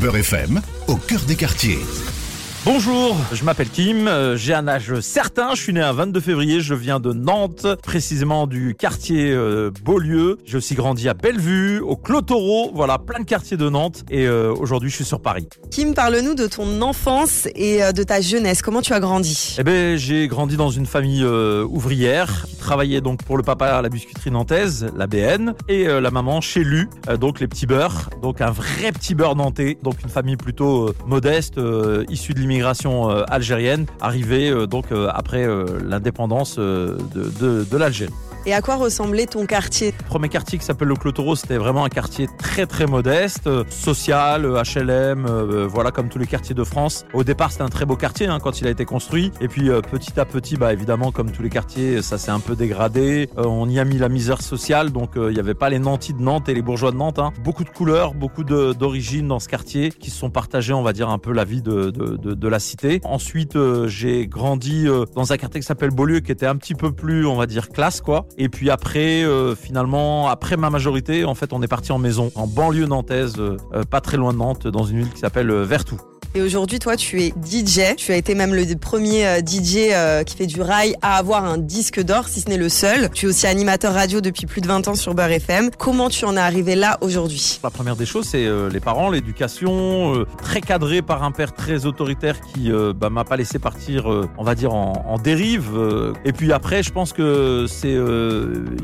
Beurre FM, au cœur des quartiers. Bonjour, je m'appelle Kim, euh, j'ai un âge certain, je suis né un 22 février, je viens de Nantes, précisément du quartier euh, Beaulieu. J'ai aussi grandi à Bellevue, au Clotoro, voilà, plein de quartiers de Nantes et euh, aujourd'hui je suis sur Paris. Kim, parle-nous de ton enfance et euh, de ta jeunesse. Comment tu as grandi? Eh ben, j'ai grandi dans une famille ouvrière qui travaillait donc pour le papa à la biscuiterie nantaise, la BN, et la maman chez Lu, donc les petits beurres, donc un vrai petit beurre nantais, donc une famille plutôt modeste, issue de l'immigration euh, algérienne, arrivée euh, donc euh, après l'indépendance de l'Algérie. Et à quoi ressemblait ton quartier? Le premier quartier qui s'appelle le Clotoro, c'était vraiment un quartier très très modeste, euh, social, euh, HLM, euh, voilà comme tous les quartiers de France. Au départ, c'était un très beau quartier hein, quand il a été construit, et puis euh, petit à petit, bah évidemment, comme tous les quartiers, ça s'est un peu dégradé. Euh, on y a mis la misère sociale, donc euh, il n'y avait pas les nantis de Nantes et les bourgeois de Nantes. hein. Beaucoup de couleurs, beaucoup d'origines dans ce quartier qui se sont partagés, on va dire un peu la vie de, de, de, la cité. Ensuite, euh, j'ai grandi euh, dans un quartier qui s'appelle Beaulieu, qui était un petit peu plus, on va dire, classe quoi. Et puis après, euh, finalement, après ma majorité, en fait, on est parti en maison, en banlieue nantaise, euh, euh, pas très loin de Nantes, dans une ville qui s'appelle Vertou. Et aujourd'hui, toi, tu es DJ. Tu as été même le premier euh, DJ euh, qui fait du rail à avoir un disque d'or, si ce n'est le seul. Tu es aussi animateur radio depuis plus de 20 ans sur Beurre FM. Comment tu en es arrivé là aujourd'hui? La première des choses, c'est euh, les parents, l'éducation, très cadré par un père très autoritaire qui bah, m'a pas laissé partir, on va dire, en, dérive. et puis après, je pense que c'est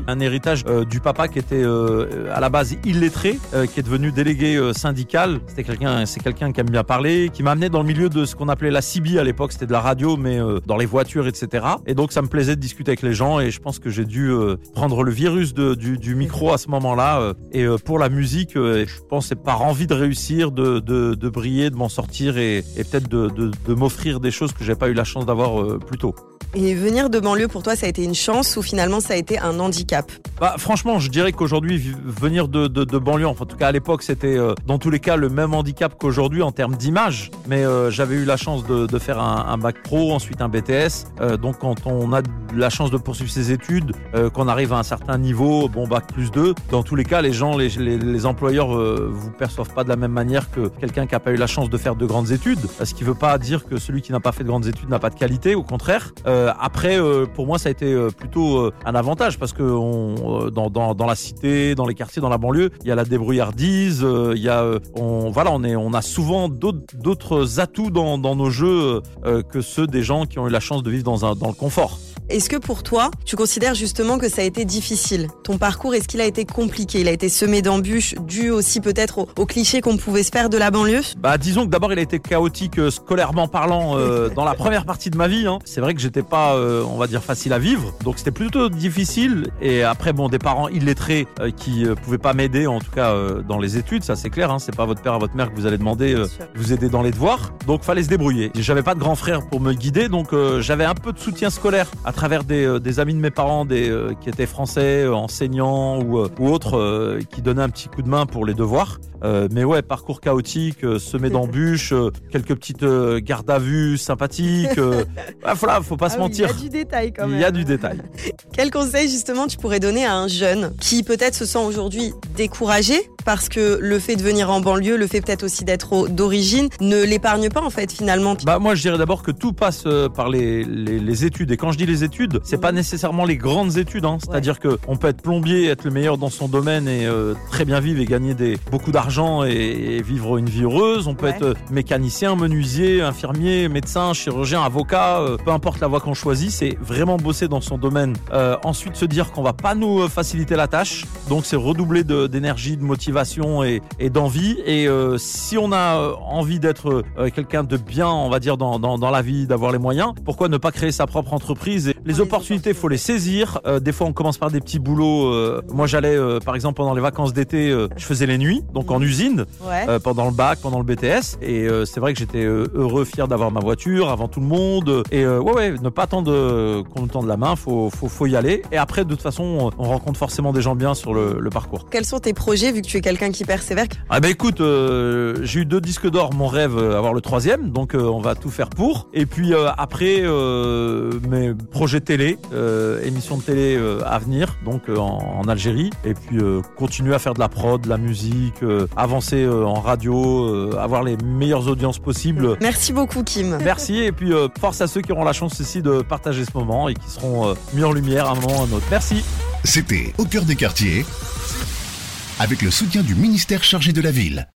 un héritage du papa qui était à la base illettré, qui est devenu délégué syndical. C'était quelqu'un, c'est quelqu'un qui aime bien parler, qui m'a amené dans le milieu de ce qu'on appelait la CB à l'époque, c'était de la radio, mais euh, dans les voitures, etc. Et donc ça me plaisait de discuter avec les gens, et je pense que j'ai dû euh, prendre le virus du, micro à ce moment-là. euh, et pour la musique, je pense c'est par envie de réussir, de, briller, de m'en sortir, et, peut-être de, de, m'offrir des choses que j'ai pas eu la chance d'avoir plus tôt. Et venir de banlieue, pour toi, ça a été une chance ou finalement ça a été un handicap? Bah, franchement, je dirais qu'aujourd'hui, venir de, de, de banlieue, en tout cas à l'époque, c'était euh, dans tous les cas le même handicap qu'aujourd'hui en termes d'image. Mais euh, j'avais eu la chance de, faire un, bac pro, ensuite un BTS. Euh, donc quand on a la chance de poursuivre ses études, qu'on arrive à un certain niveau, bon bac plus 2, dans tous les cas, les gens, les, les, les employeurs vous perçoivent pas de la même manière que quelqu'un qui a pas eu la chance de faire de grandes études. Ce qui veut pas dire que celui qui n'a pas fait de grandes études n'a pas de qualité, au contraire. Après, euh, pour moi, ça a été euh, plutôt euh, un avantage parce que on, euh, dans, dans, dans la cité, dans les quartiers, dans la banlieue, il y a la débrouillardise, euh, il y a, euh, on, voilà, on est, on a souvent d'autres atouts dans, dans nos jeux euh, que ceux des gens qui ont eu la chance de vivre dans un dans le confort. Est-ce que pour toi, tu considères justement que ça a été difficile? Ton parcours, est-ce qu'il a été compliqué? Il a été semé d'embûches, dû aussi peut-être aux, aux clichés qu'on pouvait se faire de la banlieue? Bah, disons que d'abord, il a été chaotique euh, scolairement parlant euh, dans la première partie de ma vie. Hein. C'est vrai que j'étais pas, euh, on va dire, facile à vivre, donc c'était plutôt difficile. Et après, bon, des parents illettrés euh, qui euh, pouvaient pas m'aider, en tout cas dans les études, ça c'est clair. Hein. C'est pas votre père à votre mère que vous allez demander vous aider dans les devoirs. Donc fallait se débrouiller. J'avais pas de grand frère pour me guider, donc j'avais un peu de soutien scolaire à travers des, des amis de mes parents, des qui étaient français, enseignants ou, ou autres, qui donnaient un petit coup de main pour les devoirs. Mais ouais, parcours chaotique, semé d'embûches, quelques petites gardes à vue sympathiques. Ah, voilà, faut pas se Ah mentir. Il y a du détail quand même. Il y a du détail. Quel conseil justement tu pourrais donner à un jeune qui peut-être se sent aujourd'hui découragé parce que le fait de venir en banlieue, le fait peut-être aussi d'être d'origine, ne l'épargne pas en fait finalement. Bah moi je dirais d'abord que tout passe euh, par les, les, les études et quand je dis les études c'est pas nécessairement les grandes études hein. c'est-à-dire que on peut être plombier être le meilleur dans son domaine et euh, très bien vivre et gagner des beaucoup d'argent et, et vivre une vie heureuse on peut Ouais. être euh, mécanicien menuisier infirmier médecin chirurgien avocat euh, peu importe la voie qu'on choisit c'est vraiment bosser dans son domaine Euh, ensuite se dire qu'on va pas nous faciliter la tâche donc c'est redoubler de- d'énergie de, motivation et, et d'envie et euh, si on a euh, envie d'être euh, quelqu'un de bien on va dire dans, dans, dans la vie d'avoir les moyens pourquoi ne pas créer sa propre entreprise et les les opportunités faut les saisir Euh, des fois on commence par des petits boulots moi j'allais par exemple pendant les vacances d'été je faisais les nuits donc en usine Ouais. euh, pendant le bac, pendant le BTS. Et c'est vrai que j'étais heureux, fier d'avoir ma voiture avant tout le monde. Et ouais, ouais, ne pas attendre qu'on nous tende la main, faut, faut, faut y aller. Et après, de toute façon, on rencontre forcément des gens bien sur le, le parcours. Quels sont tes projets vu que tu es quelqu'un qui persévère. Ah bah écoute, euh, j'ai eu deux disques d'or, mon rêve, euh, avoir le troisième, donc euh, on va tout faire pour. Et puis euh, après, euh, mes projets télé, euh, émissions de télé euh, à venir, donc euh, en, en Algérie. Et puis euh, continuer à faire de la prod, de la musique, euh, avancer euh, en radio, euh, avoir les meilleures audiences possibles. Merci beaucoup, Kim. Merci et puis euh, force à ceux qui auront la chance ici de partager ce moment et qui seront euh, mis en lumière à un moment ou à un autre. Merci. C'était Au cœur des quartiers avec le soutien du ministère chargé de la ville.